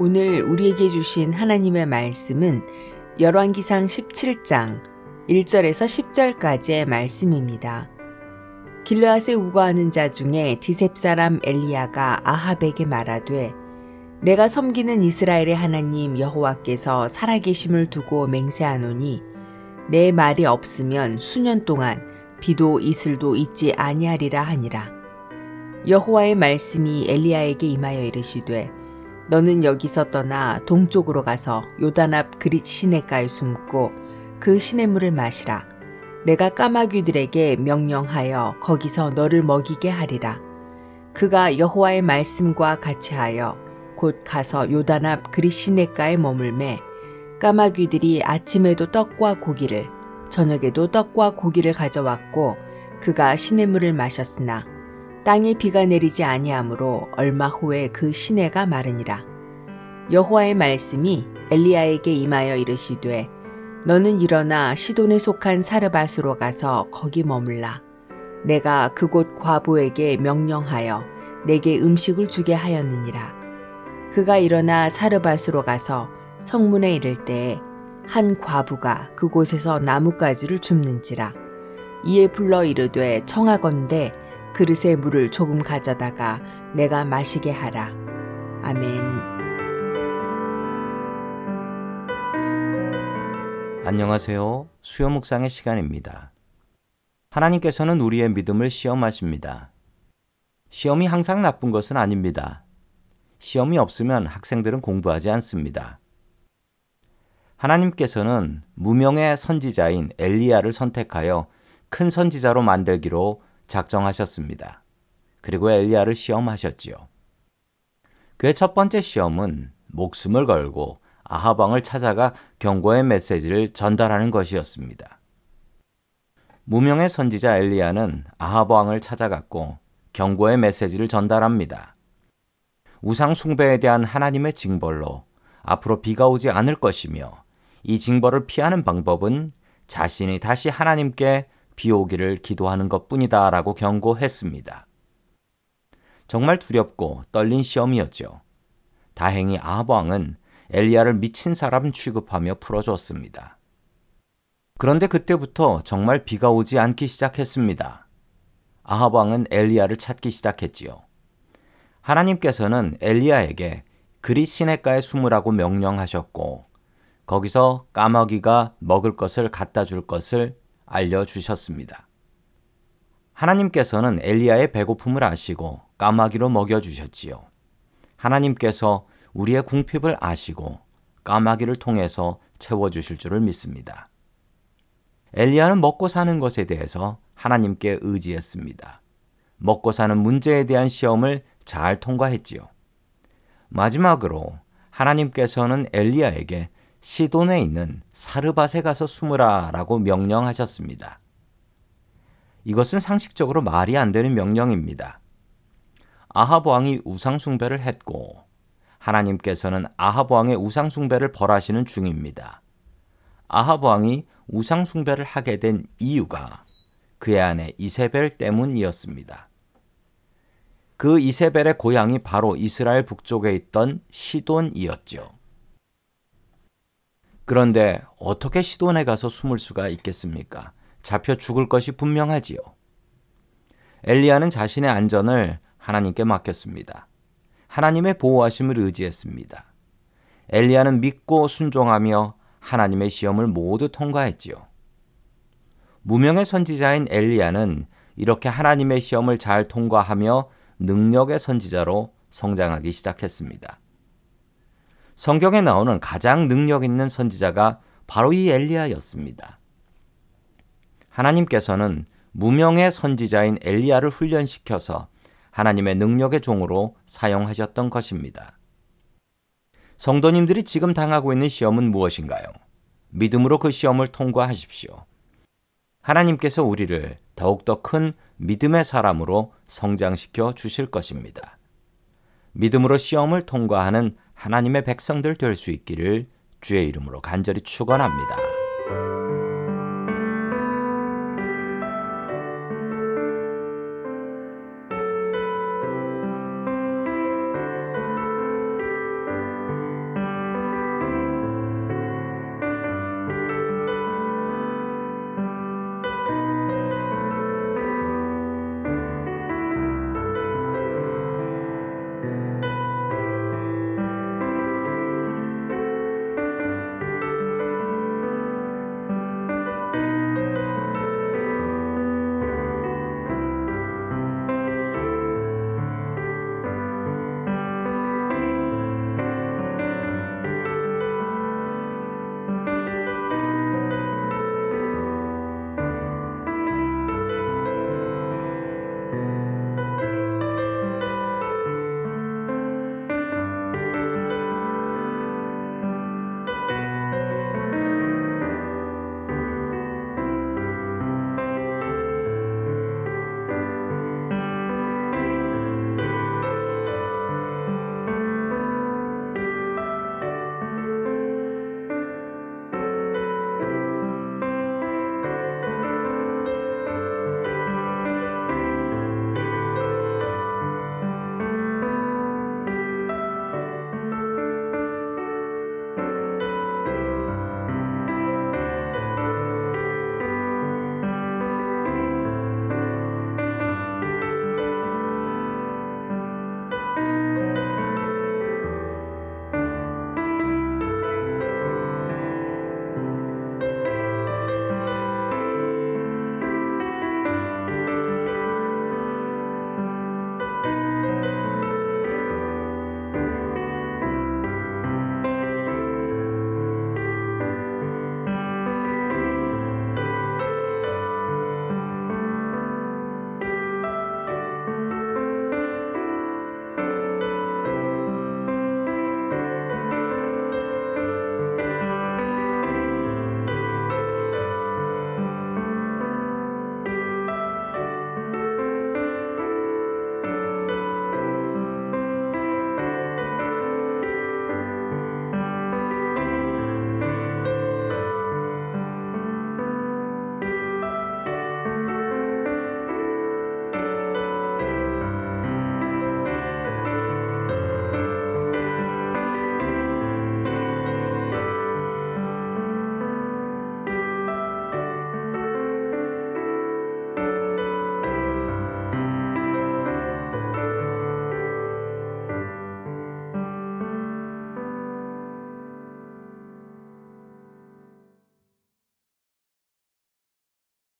오늘 우리에게 주신 하나님의 말씀은 열왕기상 17장 1절에서 10절까지의 말씀입니다. 길르앗에 우거하는 자 중에 디셉 사람 엘리야가 아합에게 말하되 내가 섬기는 이스라엘의 하나님 여호와께서 살아계심을 두고 맹세하노니 내 말이 없으면 수년 동안 비도 이슬도 있지 아니하리라 하니라. 여호와의 말씀이 엘리야에게 임하여 이르시되 너는 여기서 떠나 동쪽으로 가서 요단 앞 그릿 시내가에 숨고 그 시냇물을 마시라. 내가 까마귀들에게 명령하여 거기서 너를 먹이게 하리라. 그가 여호와의 말씀과 같이 하여 곧 가서 요단 앞 그릿 시내가에 머물매 까마귀들이 아침에도 떡과 고기를 저녁에도 떡과 고기를 가져왔고 그가 시냇물을 마셨으나 땅에 비가 내리지 아니하므로 얼마 후에 그 시내가 마르니라. 여호와의 말씀이 엘리야에게 임하여 이르시되 너는 일어나 시돈에 속한 사르밧으로 가서 거기 머물라. 내가 그곳 과부에게 명령하여 내게 음식을 주게 하였느니라. 그가 일어나 사르밧으로 가서 성문에 이를 때에 한 과부가 그곳에서 나뭇가지를 줍는지라. 이에 불러 이르되 청하건대 그릇에 물을 조금 가져다가 내가 마시게 하라. 아멘. 안녕하세요. 수요 묵상의 시간입니다. 하나님께서는 우리의 믿음을 시험하십니다. 시험이 항상 나쁜 것은 아닙니다. 시험이 없으면 학생들은 공부하지 않습니다. 하나님께서는 무명의 선지자인 엘리야를 선택하여 큰 선지자로 만들기로 작정하셨습니다. 그리고 엘리야를 시험하셨지요. 그의 첫 번째 시험은 목숨을 걸고 아하방을 찾아가 경고의 메시지를 전달하는 것이었습니다. 무명의 선지자 엘리야는 아하방을 찾아갔고 경고의 메시지를 전달합니다. 우상 숭배에 대한 하나님의 징벌로 앞으로 비가 오지 않을 것이며 이 징벌을 피하는 방법은 자신이 다시 하나님께 비 오기를 기도하는 것 뿐이다 라고 경고했습니다. 정말 두렵고 떨린 시험이었죠. 다행히 아합 왕은 엘리야를 미친 사람 취급하며 풀어줬습니다. 그런데 그때부터 정말 비가 오지 않기 시작했습니다. 아합 왕은 엘리야를 찾기 시작했지요. 하나님께서는 엘리야에게 그리 시냇가에 숨으라고 명령하셨고 거기서 까마귀가 먹을 것을 갖다 줄 것을 알려주셨습니다. 하나님께서는 엘리야의 배고픔을 아시고 까마귀로 먹여주셨지요. 하나님께서 우리의 궁핍을 아시고 까마귀를 통해서 채워주실 줄을 믿습니다. 엘리야는 먹고 사는 것에 대해서 하나님께 의지했습니다. 먹고 사는 문제에 대한 시험을 잘 통과했지요. 마지막으로 하나님께서는 엘리야에게 시돈에 있는 사르밧에 가서 숨으라 라고 명령하셨습니다. 이것은 상식적으로 말이 안 되는 명령입니다. 아합 왕이 우상숭배를 했고 하나님께서는 아합 왕의 우상숭배를 벌하시는 중입니다. 아합 왕이 우상숭배를 하게 된 이유가 그의 아내 이세벨 때문이었습니다. 그 이세벨의 고향이 바로 이스라엘 북쪽에 있던 시돈이었죠. 그런데 어떻게 시돈에 가서 숨을 수가 있겠습니까? 잡혀 죽을 것이 분명하지요. 엘리야는 자신의 안전을 하나님께 맡겼습니다. 하나님의 보호하심을 의지했습니다. 엘리야는 믿고 순종하며 하나님의 시험을 모두 통과했지요. 무명의 선지자인 엘리야는 이렇게 하나님의 시험을 잘 통과하며 능력의 선지자로 성장하기 시작했습니다. 성경에 나오는 가장 능력 있는 선지자가 바로 이 엘리야였습니다. 하나님께서는 무명의 선지자인 엘리야를 훈련시켜서 하나님의 능력의 종으로 사용하셨던 것입니다. 성도님들이 지금 당하고 있는 시험은 무엇인가요? 믿음으로 그 시험을 통과하십시오. 하나님께서 우리를 더욱더 큰 믿음의 사람으로 성장시켜 주실 것입니다. 믿음으로 시험을 통과하는 하나님의 백성들 될 수 있기를 주의 이름으로 간절히 축원합니다.